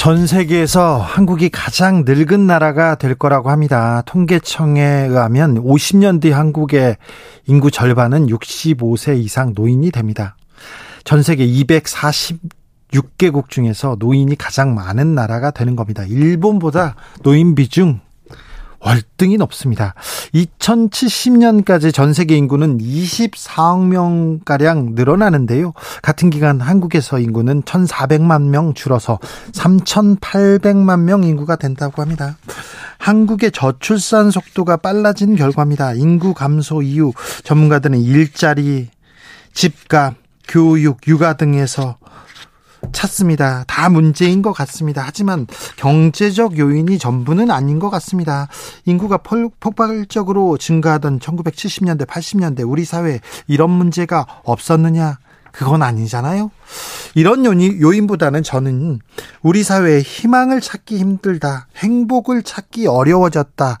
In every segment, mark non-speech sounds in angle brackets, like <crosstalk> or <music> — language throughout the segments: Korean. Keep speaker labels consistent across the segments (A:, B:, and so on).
A: 전 세계에서 한국이 가장 늙은 나라가 될 거라고 합니다. 통계청에 의하면 50년 뒤 한국의 인구 절반은 65세 이상 노인이 됩니다. 전 세계 246개국 중에서 노인이 가장 많은 나라가 되는 겁니다. 일본보다 노인 비중 월등히 높습니다. 2070년까지 전 세계 인구는 24억 명가량 늘어나는데요. 같은 기간 한국에서 인구는 1,400만 명 줄어서 3,800만 명 인구가 된다고 합니다. 한국의 저출산 속도가 빨라진 결과입니다. 인구 감소 이후 전문가들은 일자리, 집값, 교육, 육아 등에서 찾습니다. 다 문제인 것 같습니다. 하지만 경제적 요인이 전부는 아닌 것 같습니다. 인구가 폭발적으로 증가하던 1970년대, 80년대 우리 사회에 이런 문제가 없었느냐? 그건 아니잖아요. 이런 요인, 요인보다는 저는 우리 사회에 희망을 찾기 힘들다, 행복을 찾기 어려워졌다.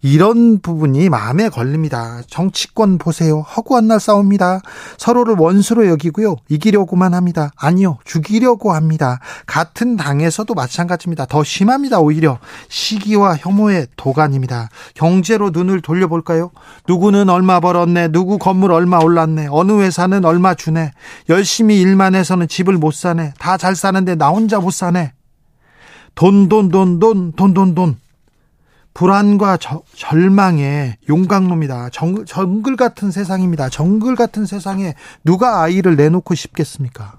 A: 이런 부분이 마음에 걸립니다. 정치권 보세요. 허구한 날 싸웁니다. 서로를 원수로 여기고요. 이기려고만 합니다. 아니요. 죽이려고 합니다. 같은 당에서도 마찬가지입니다. 더 심합니다. 오히려 시기와 혐오의 도가입니다. 경제로 눈을 돌려볼까요? 누구는 얼마 벌었네. 누구 건물 얼마 올랐네. 어느 회사는 얼마 주네. 열심히 일만 해서는 집을 못 사네. 다 잘 사는데 나 혼자 못 사네. 돈, 돈, 돈, 돈, 돈, 돈, 돈. 불안과 저, 절망의 용광로입니다. 정, 정글 같은 세상입니다. 정글 같은 세상에 누가 아이를 내놓고 싶겠습니까?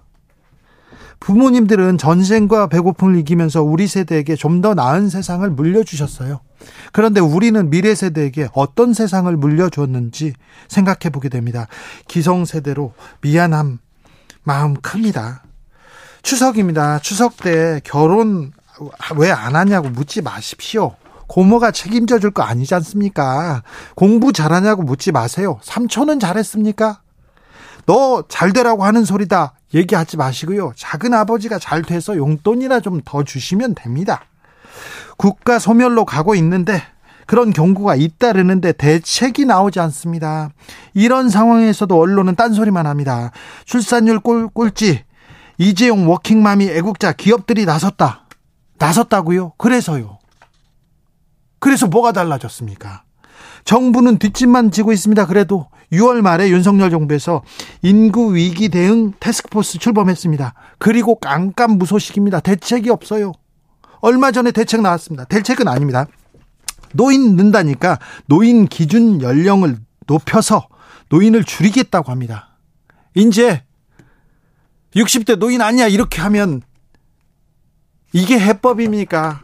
A: 부모님들은 전쟁과 배고픔을 이기면서 우리 세대에게 좀 더 나은 세상을 물려주셨어요. 그런데 우리는 미래 세대에게 어떤 세상을 물려주었는지 생각해 보게 됩니다. 기성세대로 미안함 마음 큽니다. 추석입니다. 추석 때 결혼 왜 안 하냐고 묻지 마십시오. 고모가 책임져 줄 거 아니지 않습니까? 공부 잘하냐고 묻지 마세요. 삼촌은 잘했습니까? 너 잘 되라고 하는 소리다. 얘기하지 마시고요. 작은 아버지가 잘 돼서 용돈이나 좀 더 주시면 됩니다. 국가 소멸로 가고 있는데 그런 경고가 잇따르는데 대책이 나오지 않습니다. 이런 상황에서도 언론은 딴소리만 합니다. 출산율 꼴, 꼴찌, 이재용 워킹맘이 애국자 기업들이 나섰다. 나섰다고요? 그래서요. 그래서 뭐가 달라졌습니까? 정부는 뒷짐만 지고 있습니다. 그래도 6월 말에 윤석열 정부에서 인구 위기 대응 테스크포스 출범했습니다. 그리고 깜깜무소식입니다. 대책이 없어요. 얼마 전에 대책 나왔습니다. 대책은 아닙니다. 노인 는다니까 노인 기준 연령을 높여서 노인을 줄이겠다고 합니다. 이제 60대 노인 아니야 이렇게 하면 이게 해법입니까?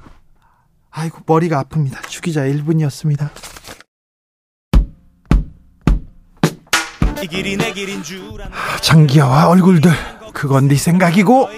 A: 아이고 머리가 아픕니다. 주기자 1분이었습니다. 장기하와 얼굴들 그건 네 생각이고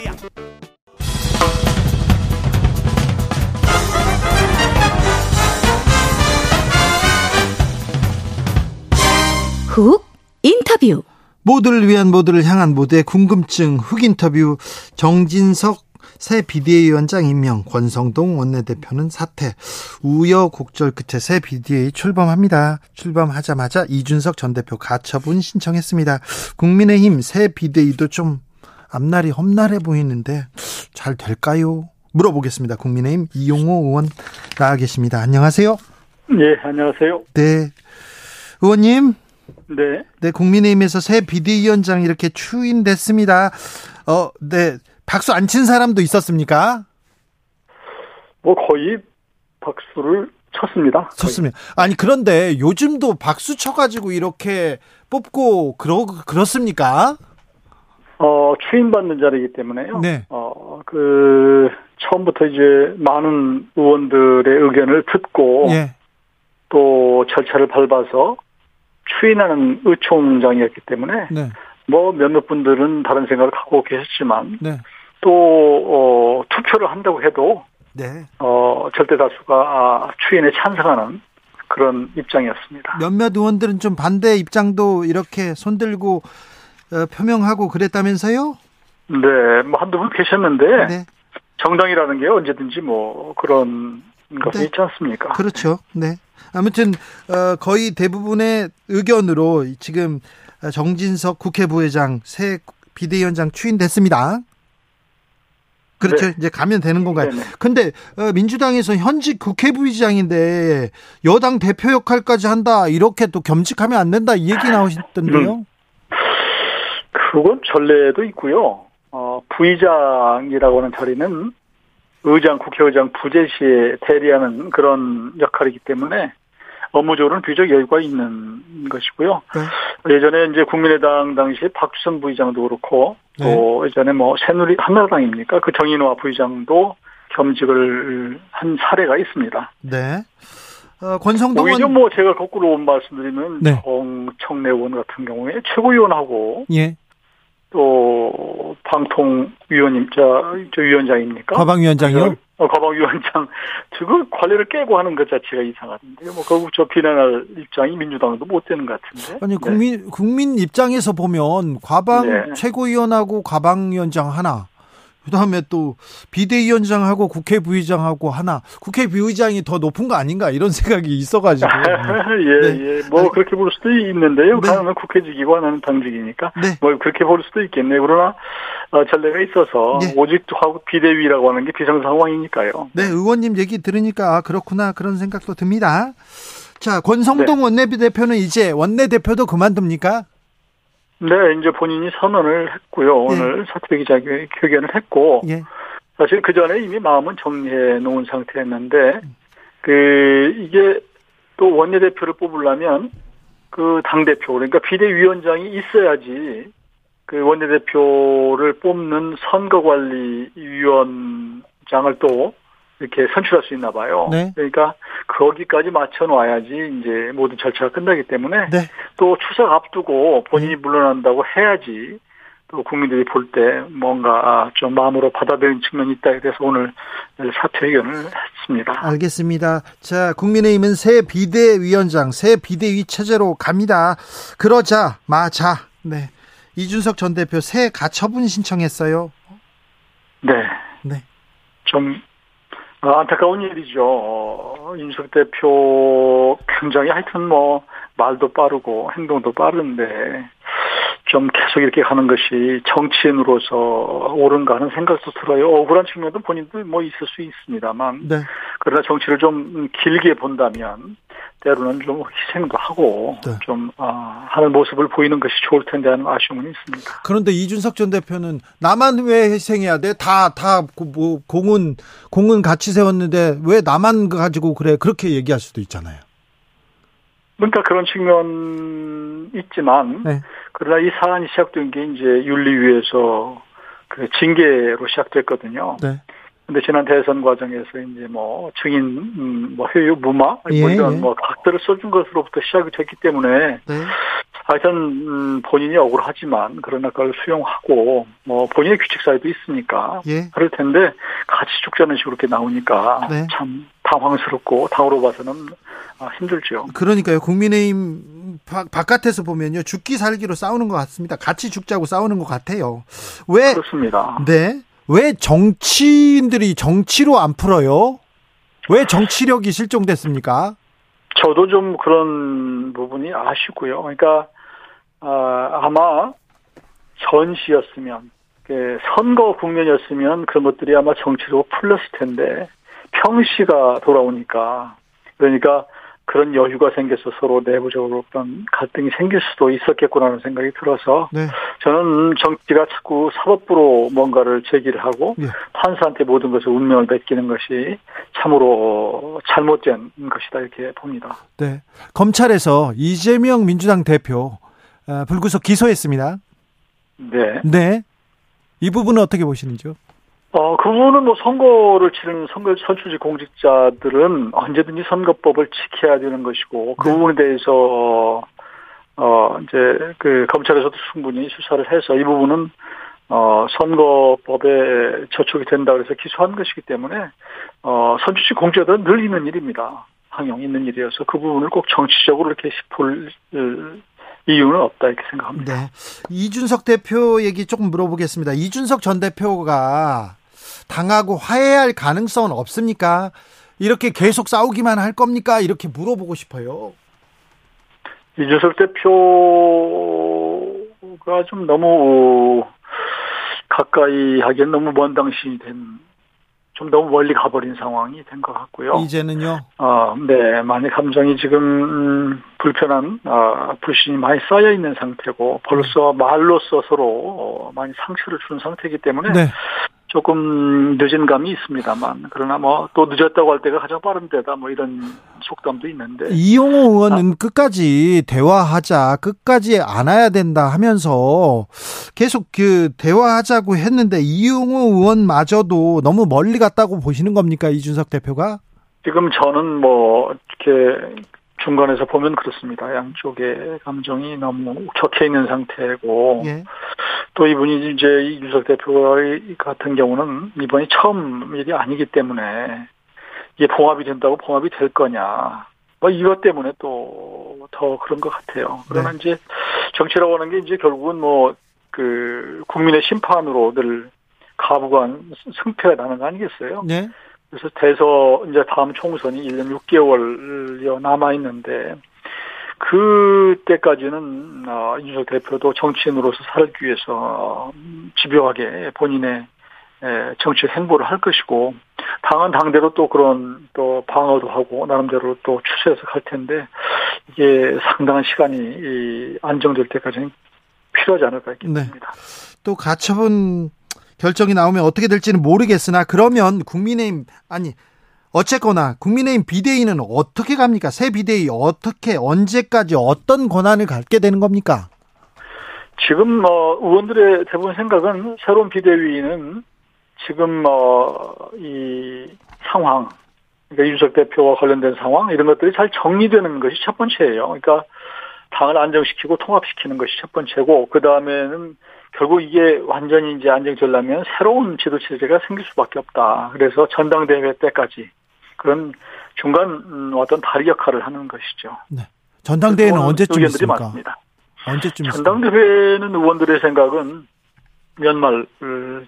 B: 훅 인터뷰
A: 모두를 위한 모두를 향한 모두의 궁금증 훅 인터뷰 정진석 새 비대위원장 임명, 권성동 원내대표는 사퇴, 우여곡절 끝에 새 비대위 출범합니다. 출범하자마자 이준석 전 대표 가처분 신청했습니다. 국민의힘 새 비대위도 좀 앞날이 험난해 보이는데 잘 될까요? 물어보겠습니다. 국민의힘 이용호 의원 나와 계십니다. 안녕하세요.
C: 네, 안녕하세요.
A: 네. 의원님.
C: 네.
A: 네, 국민의힘에서 새 비대위원장 이렇게 추인됐습니다. 어, 네. 박수 안 친 사람도 있었습니까?
C: 뭐 거의 박수를 쳤습니다.
A: 쳤습니다. 아니 그런데 요즘도 박수 쳐가지고 이렇게 뽑고 그러 그렇습니까?
C: 어 추인받는 자리이기 때문에요.
A: 네.
C: 어그 처음부터 이제 많은 의원들의 의견을 듣고
A: 예.
C: 또 절차를 밟아서 추인하는 의총장이었기 때문에
A: 네.
C: 뭐 몇몇 분들은 다른 생각을 갖고 계셨지만
A: 네.
C: 또 어, 투표를 한다고 해도
A: 네.
C: 어, 절대 다수가 아, 추인에 찬성하는 그런 입장이었습니다.
A: 몇몇 의원들은 좀 반대 입장도 이렇게 손들고 어, 표명하고 그랬다면서요?
C: 네, 뭐 한두 분 계셨는데
A: 네.
C: 정당이라는 게 언제든지 뭐 그런 것이
A: 네.
C: 있지 않습니까?
A: 그렇죠. 네. 아무튼 어, 거의 대부분의 의견으로 지금 정진석 국회 부회장 새 비대위원장 추인됐습니다. 그렇죠.
C: 네.
A: 이제 가면 되는 건가요?
C: 네네.
A: 근데 어, 민주당에서 현직 국회 부의장인데 여당 대표 역할까지 한다 이렇게 또 겸직하면 안 된다 이 얘기 나오셨던데요.
C: 음. 그건 전례도 있고요. 어, 부의장이라고 하는 자리는 의장, 국회의장 부재 시에 대리하는 그런 역할이기 때문에 업무적으로는 비교적 여유가 있는 것이고요.
A: 네.
C: 예전에 이제 국민의당 당시 박주선 부의장도 그렇고 또 예전에 뭐 새누리 한나라당입니까? 그 정인화 부의장도 겸직을 한 사례가 있습니다.
A: 네. 어, 권성동
C: 오히려 뭐 제가 거꾸로 말씀드리면
A: 네.
C: 정청래 의원 같은 경우에 최고위원하고
A: 예.
C: 또 방통위원님 저, 저 위원장입니까?
A: 과방위원장이요.
C: 어, 과방위원장 저거 <laughs> 관리를 깨고 하는 것 자체가 이상한데요. 뭐 결국 저 비난할 입장이 민주당도 못 되는 것 같은데.
A: 아니
C: 네.
A: 국민 국민 입장에서 보면 과방
C: 네.
A: 최고위원하고 과방위원장 하나 그다음에 또 비대위원장하고 국회 부의장하고 하나 국회 부의장이 더 높은 거 아닌가 이런 <laughs> 생각이 있어가지고
C: 예,
A: 네.
C: 예. 뭐 그렇게 볼 수도 있는데요.
A: 네.
C: 하나는 국회직이고 하나는 당직이니까.
A: 네.
C: 뭐 그렇게 볼 수도 있겠네요. 그러나 어, 전례가 있어서
A: 네.
C: 오직 하고 비대위라고 하는 게 비상 상황이니까요.
A: 네 의원님 얘기 들으니까 아, 그렇구나 그런 생각도 듭니다. 자
C: 네.
A: 권성동 원내대표는 이제 원내대표도 그만둡니까?
C: 네, 이제 본인이 선언을 했고요. 오늘 사퇴 기자회견을 했고
A: 예.
C: 사실 그 전에 이미 마음은 정리해 놓은 상태였는데 그 이게 또 원내대표를 뽑으려면 그 당 대표 그러니까 비대위원장이 있어야지 그 원내대표를 뽑는 선거관리위원장을 또 이렇게 선출할 수 있나 봐요.
A: 네.
C: 그러니까 거기까지 맞춰 놔야지 이제 모든 절차가 끝나기 때문에
A: 네.
C: 또 추석 앞두고 본인이 물러난다고 해야지 또 국민들이 볼 때 뭔가 좀 마음으로 받아들이는 측면이 있다. 그래서 오늘 사퇴 의견을 했습니다.
A: 알겠습니다. 자, 국민의힘은 새 비대위원장, 새 비대위 체제로 갑니다. 그러자, 마자, 네. 이준석 전 대표 새 가처분 신청했어요.
C: 네.
A: 네.
C: 좀 아, 안타까운 일이죠. 어, 윤석 대표 굉장히 하여튼 뭐 말도 빠르고 행동도 빠른데 좀 계속 이렇게 가는 것이 정치인으로서 옳은가 하는 생각도 들어요. 억울한 측면도 본인도 뭐 있을 수 있습니다만
A: 네.
C: 그러나 정치를 좀 길게 본다면 때로는 좀 희생도 하고
A: 네.
C: 좀 아, 하는 모습을 보이는 것이 좋을 텐데 하는 아쉬움은 있습니다.
A: 그런데 이준석 전 대표는 나만 왜 희생해야 돼? 다, 다, 뭐, 공은, 공은 같이 세웠는데 왜 나만 가지고 그래? 그렇게 얘기할 수도 있잖아요.
C: 그러니까 그런 측면 있지만
A: 네.
C: 그러나 이 사안이 시작된 게 이제 윤리위에서 그 징계로 시작됐거든요.
A: 네.
C: 근데 지난 대선 과정에서 이제 뭐 증인 음, 뭐 회유 무마
A: 예,
C: 뭐 이런
A: 예.
C: 뭐 각들을 써준 것으로부터 시작이 됐기 때문에
A: 네.
C: 하여튼 음, 본인이 억울하지만 그러나 그걸 수용하고 뭐 본인의 규칙 사유도 있으니까
A: 예.
C: 그럴 텐데 같이 죽자는 식으로 이렇게 나오니까
A: 네.
C: 참 당황스럽고 당으로 봐서는 아, 힘들죠.
A: 그러니까요. 국민의힘 바, 바깥에서 보면요. 죽기 살기로 싸우는 것 같습니다. 같이 죽자고 싸우는 것 같아요. 왜,
C: 그렇습니다.
A: 네. 왜 정치인들이 정치로 안 풀어요? 왜 정치력이 실종됐습니까?
C: 저도 좀 그런 부분이 아쉽고요. 그러니까 아, 아마 전시였으면 그 선거 국면이었으면 그런 것들이 아마 정치로 풀렸을 텐데 평시가 돌아오니까 그러니까 그런 여유가 생겨서 서로 내부적으로 어떤 갈등이 생길 수도 있었겠구나라는 생각이 들어서
A: 네.
C: 저는 정치가 자꾸 사법부로 뭔가를 제기를 하고
A: 예.
C: 판사한테 모든 것을 운명을 맡기는 것이 참으로 잘못된 것이다 이렇게 봅니다.
A: 네. 검찰에서 이재명 민주당 대표 어, 불구속 기소했습니다.
C: 네.
A: 네. 이 부분은 어떻게 보시는지요?
C: 어, 그 부분은 뭐 선거를 치르는 선거 선출직 공직자들은 언제든지 선거법을 지켜야 되는 것이고 그
A: 네.
C: 부분에 대해서 어, 이제 그 검찰에서도 충분히 수사를 해서 이 부분은 어, 선거법에 저촉이 된다 그래서 기소한 것이기 때문에, 어, 선출직 공제도 늘 있는 일입니다. 항용 있는 일이어서 그 부분을 꼭 정치적으로 이렇게 볼 이유는 없다 이렇게 생각합니다. 네.
A: 이준석 대표 얘기 조금 물어보겠습니다. 이준석 전 대표가 당하고 화해할 가능성은 없습니까? 이렇게 계속 싸우기만 할 겁니까? 이렇게 물어보고 싶어요.
C: 이준석 대표가 좀 너무 가까이 하기엔 너무 먼 당신이 된, 좀 너무 멀리 가버린 상황이 된 것 같고요.
A: 이제는요?
C: 어, 네. 많이 감정이 지금, 음, 불편한, 아, 불신이 많이 쌓여 있는 상태고, 벌써 말로써 서로 많이 상처를 주는 상태이기 때문에, 네. 조금 늦은 감이 있습니다만 그러나 뭐 또 늦었다고 할 때가 가장 빠른 때다 뭐 이런 속담도 있는데
A: 이용호 의원은 아. 끝까지 대화하자 끝까지 안아야 된다 하면서 계속 그 대화하자고 했는데 이용호 의원마저도 너무 멀리 갔다고 보시는 겁니까 이준석 대표가?
C: 지금 저는 뭐 이렇게 중간에서 보면 그렇습니다. 양쪽의 감정이 너무 격해 있는 상태고 예. 또 이분이 이제 이준석 대표 같은 경우는 이번이 처음 일이 아니기 때문에 이게 봉합이 된다고 봉합이 될 거냐 뭐 이것 때문에 또 더 그런 것 같아요. 그러나 네. 이제 정치라고 하는 게 이제 결국은 뭐 그 국민의 심판으로 늘 가부간 승패가 나는 거 아니겠어요? 네. 그래서 대서 이제 다음 총선이 1년 6개월여 남아 있는데 그때까지는 어, 이준석 대표도 정치인으로서 살기 위해서 집요하게 본인의 정치 행보를 할 것이고 당은 당대로 또 그런 또 방어도 하고 나름대로 또 추세해서 갈 텐데 이게 상당한 시간이 안정될 때까지는 필요하지 않을까 싶습니다.
A: 네. 또 가처분 결정이 나오면 어떻게 될지는 모르겠으나 그러면 국민의힘 아니 어쨌거나 국민의힘 비대위는 어떻게 갑니까? 새 비대위 어떻게 언제까지 어떤 권한을 갖게 되는 겁니까?
C: 지금 뭐 의원들의 대부분 생각은 새로운 비대위는 지금 뭐 이 상황 그러니까 이준석 대표와 관련된 상황 이런 것들이 잘 정리되는 것이 첫 번째예요. 그러니까 당을 안정시키고 통합시키는 것이 첫 번째고 그 다음에는 결국 이게 완전히 이제 안정되려면 새로운 지도 체제가 생길 수밖에 없다. 그래서 전당대회 때까지 그런 중간 음, 어떤 다리 역할을 하는 것이죠. 네.
A: 전당대회는 언제쯤 있습니까? 많습니다. 언제쯤
C: 전당대회는 의원들의 생각은 연말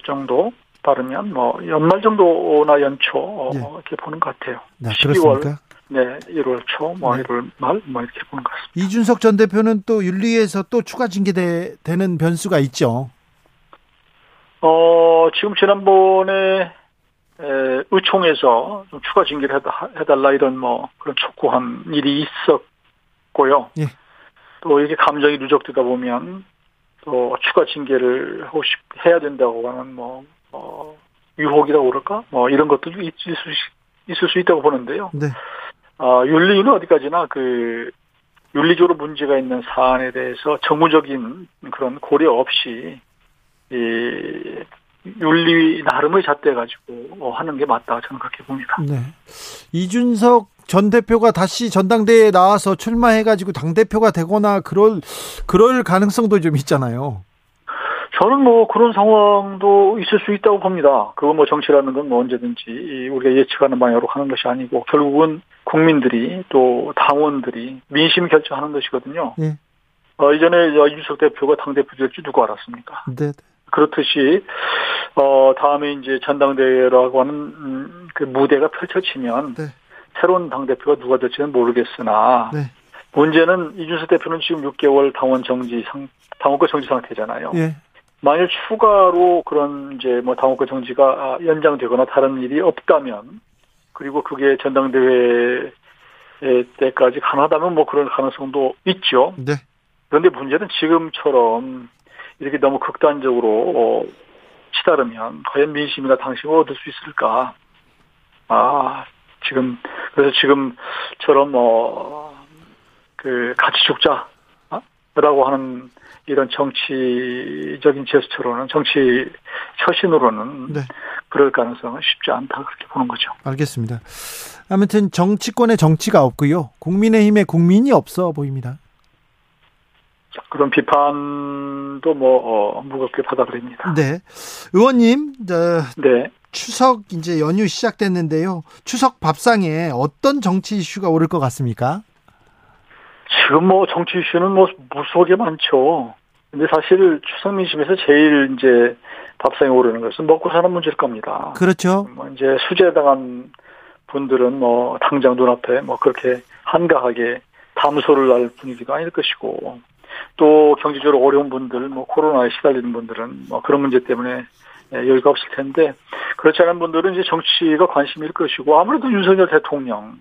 C: 정도 따르면 뭐 연말 정도나 연초 네. 이렇게 보는 것 같아요.
A: 네, 12월 그렇습니까?
C: 네, 1월 초, 뭐 네. 1월 말, 뭐 이렇게 보는 것 같습니다.
A: 이준석 전 대표는 또 윤리에서 또 추가 징계되는 변수가 있죠.
C: 어, 지금 지난번에 에, 의총에서 좀 추가 징계를 해달라 이런 뭐 그런 촉구한 일이 있었고요. 예. 또 이게 감정이 누적되다 보면 또 추가 징계를 하고 싶, 해야 된다고 하는 뭐, 어, 유혹이라고 그럴까? 뭐 이런 것도 있을 수, 있을 수 있다고 보는데요. 네. 어, 윤리는 어디까지나 그 윤리적으로 문제가 있는 사안에 대해서 정무적인 그런 고려 없이 이 윤리 나름의 잣대 가지고 하는 게 맞다 저는 그렇게 봅니다. 네.
A: 이준석 전 대표가 다시 전당대회에 나와서 출마해 가지고 당 대표가 되거나 그럴 그럴 가능성도 좀 있잖아요.
C: 저는 뭐 그런 상황도 있을 수 있다고 봅니다. 그거 뭐 정치라는 건 뭐 언제든지 우리가 예측하는 방향으로 가는 것이 아니고 결국은 국민들이 또 당원들이 민심이 결정하는 것이거든요. 네. 어, 이전에 이준석 대표가 당대표 될지 누가 알았습니까? 네. 그렇듯이, 어, 다음에 이제 전당대회라고 하는, 음, 그 무대가 펼쳐지면, 네. 새로운 당 대표가 누가 될지는 모르겠으나, 네. 문제는 이준석 대표는 지금 6개월 당원 정지 상, 당원권 정지 상태잖아요. 예. 만일 추가로 그런 이제 뭐 당원권 정지가 연장되거나 다른 일이 없다면 그리고 그게 전당대회 때까지 가능하다면 뭐 그런 가능성도 있죠. 네. 그런데 문제는 지금처럼 이렇게 너무 극단적으로 어, 치달으면 과연 민심이나 당신을 얻을 수 있을까? 아 지금 그래서 지금처럼 뭐 그 같이 죽자 라고 하는 이런 정치적인 제스처로는 정치 처신으로는 네. 그럴 가능성은 쉽지 않다 그렇게 보는 거죠.
A: 알겠습니다. 아무튼 정치권의 정치가 없고요. 국민의힘의 국민이 없어 보입니다.
C: 그런 비판도 뭐 어, 무겁게 받아들입니다.
A: 네, 의원님, 어,
C: 네.
A: 추석 이제 연휴 시작됐는데요. 추석 밥상에 어떤 정치 이슈가 오를 것 같습니까?
C: 지금 뭐 정치 이슈는 뭐 무수하게 많죠. 근데 사실 추석 민심에서 제일 이제 밥상에 오르는 것은 먹고 사는 문제일 겁니다.
A: 그렇죠.
C: 뭐 이제 수재당한 분들은 뭐 당장 눈앞에 뭐 그렇게 한가하게 담소를 할 분위기가 아닐 것이고 또 경제적으로 어려운 분들 뭐 코로나에 시달리는 분들은 뭐 그런 문제 때문에 예, 여유가 없을 텐데 그렇지 않은 분들은 이제 정치가 관심일 것이고 아무래도 윤석열 대통령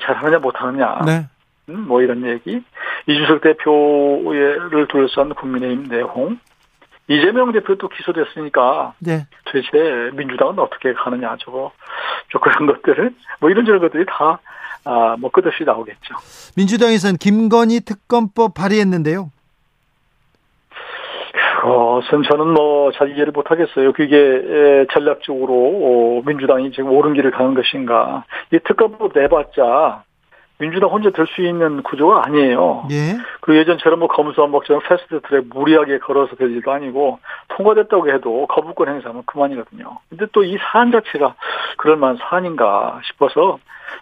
C: 잘하느냐 못하느냐
A: 네.
C: 음, 뭐 이런 얘기 이준석 대표를 둘러싼 국민의힘 내홍 이재명 대표도 기소됐으니까
A: 네.
C: 도대체 민주당은 어떻게 가느냐 저거 저 그런 것들을 뭐 이런저런 것들이 다 아, 뭐 끝없이 나오겠죠.
A: 민주당에서는 김건희 특검법 발의했는데요.
C: 그것은 저는 뭐 잘 이해를 못하겠어요. 그게 전략적으로 어, 민주당이 지금 옳은 길을 가는 것인가. 이 특검법 내봤자 민주당 혼자 들수 있는 구조가 아니에요.
A: 예.
C: 그 예전처럼 뭐 검수한박처럼 패스트트랙 무리하게 걸어서 될 일도 아니고 통과됐다고 해도 거부권 행사하면 그만이거든요. 근데 또 이 사안 자체가 그럴 만한 사안인가 싶어서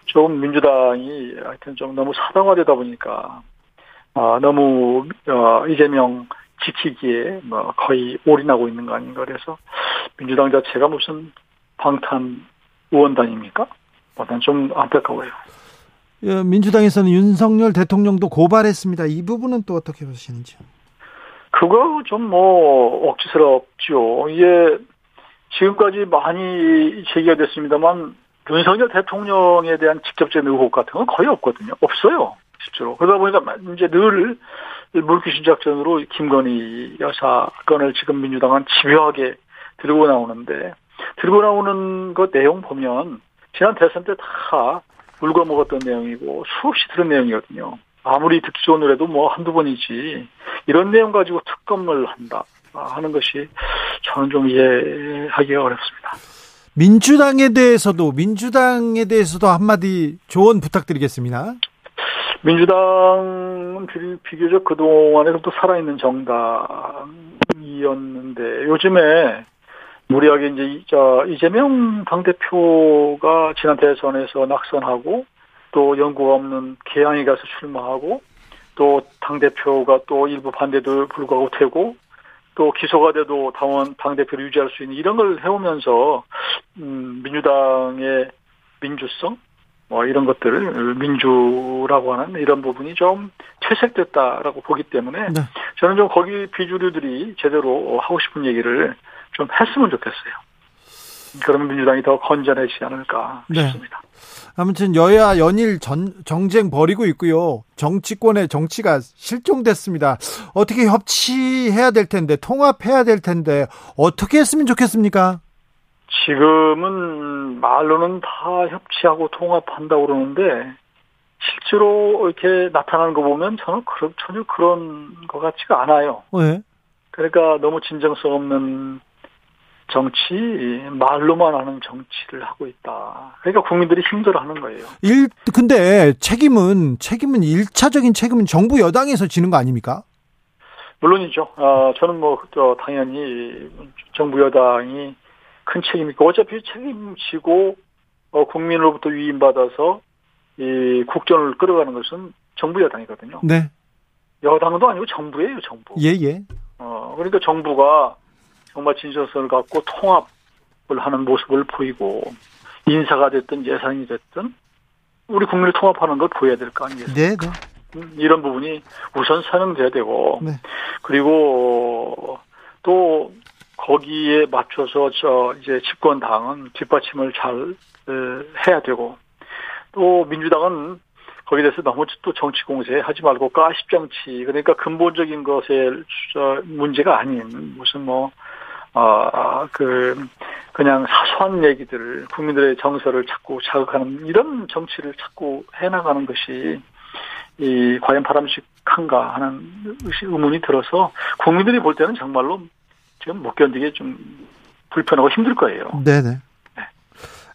C: 조금 민주당이 하여튼 좀 너무 사당화되다 보니까 아 너무 어, 이재명 지키기에 뭐 거의 올인하고 있는 거 아닌가 그래서 민주당 자체가 무슨 방탄 의원단입니까? 뭐 난좀 안타까워요.
A: 어, 민주당에서는 윤석열 대통령도 고발했습니다. 이 부분은 또 어떻게 보시는지요?
C: 그거 좀 뭐 억지스럽죠. 이게 지금까지 많이 제기가 됐습니다만 윤석열 대통령에 대한 직접적인 의혹 같은 건 거의 없거든요. 없어요. 실제로. 그러다 보니까 이제 늘 물귀신 작전으로 김건희 여사 건을 지금 민주당은 집요하게 들고 나오는데 들고 나오는 것 내용 보면 지난 대선 때 다 울고 먹었던 내용이고 수없이 들은 내용이거든요. 아무리 듣기 좋은 노래도 뭐 한두 번이지 이런 내용 가지고 특검을 한다 하는 것이 저는 좀 이해하기가 어렵습니다.
A: 민주당에 대해서도 민주당에 대해서도 한마디 조언 부탁드리겠습니다.
C: 민주당은 비교적 그동안에 또 살아있는 정당이었는데 요즘에 무리하게 이제 저 이재명 당대표가 지난 대선에서 낙선하고 또 연구가 없는 개항에 가서 출마하고 또 당대표가 또 일부 반대도 불구하고 되고 또 기소가 돼도 당원 당대표를 유지할 수 있는 이런 걸 해오면서 음, 민주당의 민주성 뭐 이런 것들을 민주라고 하는 이런 부분이 좀 퇴색됐다라고 보기 때문에
A: 네.
C: 저는 좀 거기 비주류들이 제대로 하고 싶은 얘기를 좀 했으면 좋겠어요. 그러면 민주당이 더 건전해지지 않을까
A: 네.
C: 싶습니다.
A: 아무튼 여야 연일 전, 정쟁 벌이고 있고요. 정치권의 정치가 실종됐습니다. 어떻게 협치해야 될 텐데 통합해야 될 텐데 어떻게 했으면 좋겠습니까?
C: 지금은 말로는 다 협치하고 통합한다고 그러는데 실제로 이렇게 나타나는 거 보면 저는 그런, 전혀 그런 것 같지가 않아요.
A: 왜?
C: 그러니까 너무 진정성 없는 정치, 말로만 하는 정치를 하고 있다. 그러니까 국민들이 힘들어하는 거예요.
A: 일 근데 책임은 책임은 일차적인 책임은 정부 여당에서 지는 거 아닙니까?
C: 물론이죠. 어, 저는 뭐 어, 당연히 정부 여당이 큰 책임이 있고 어차피 책임지고 어, 국민으로부터 위임받아서 이 국정을 끌어가는 것은 정부 여당이거든요.
A: 네.
C: 여당도 아니고 정부예요, 정부.
A: 예, 예.
C: 어, 그러니까 정부가 정말 진정성을 갖고 통합을 하는 모습을 보이고 인사가 됐든 예산이 됐든 우리 국민을 통합하는 걸 보여야 될 거 아니겠습니까?
A: 네, 네.
C: 음, 이런 부분이 우선 사용돼야 되고
A: 네.
C: 그리고 또 거기에 맞춰서 저 이제 집권 당은 뒷받침을 잘 어, 해야 되고 또 민주당은 거기에 대해서 너무 또 정치 공세 하지 말고 가십 정치 그러니까 근본적인 것에 저 문제가 아닌 무슨 뭐 아, 그, 그냥 사소한 얘기들을, 국민들의 정서를 자꾸 자극하는 이런 정치를 자꾸 해나가는 것이, 이, 과연 바람직한가 하는 의문이 들어서, 국민들이 볼 때는 정말로 지금 못 견디게 좀 불편하고 힘들 거예요.
A: 네, 네.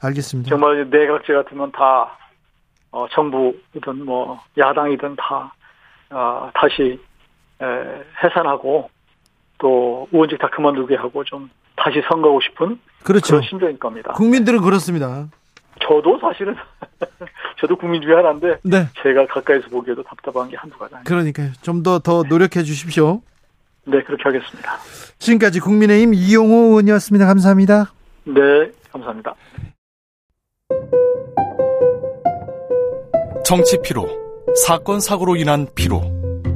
A: 알겠습니다.
C: 정말 내각제 같으면 다, 어, 정부이든 뭐, 야당이든 다, 어, 다시, 해산하고 또 의원직 다 그만두게 하고 좀 다시 선거하고 싶은
A: 그렇죠.
C: 그런 심정일 겁니다.
A: 국민들은 그렇습니다.
C: 저도 사실은 <laughs> 저도 국민 중에 하나인데
A: 네.
C: 제가 가까이서 보기에도 답답한 게 한두 가지 아니에요.
A: 그러니까요. 좀 더더 노력해 주십시오.
C: 네, 그렇게 하겠습니다.
A: 지금까지 국민의힘 이용호 의원이었습니다. 감사합니다.
C: 네, 감사합니다.
B: 정치 피로, 사건 사고로 인한 피로,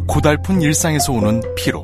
B: 고달픈 일상에서 오는 피로.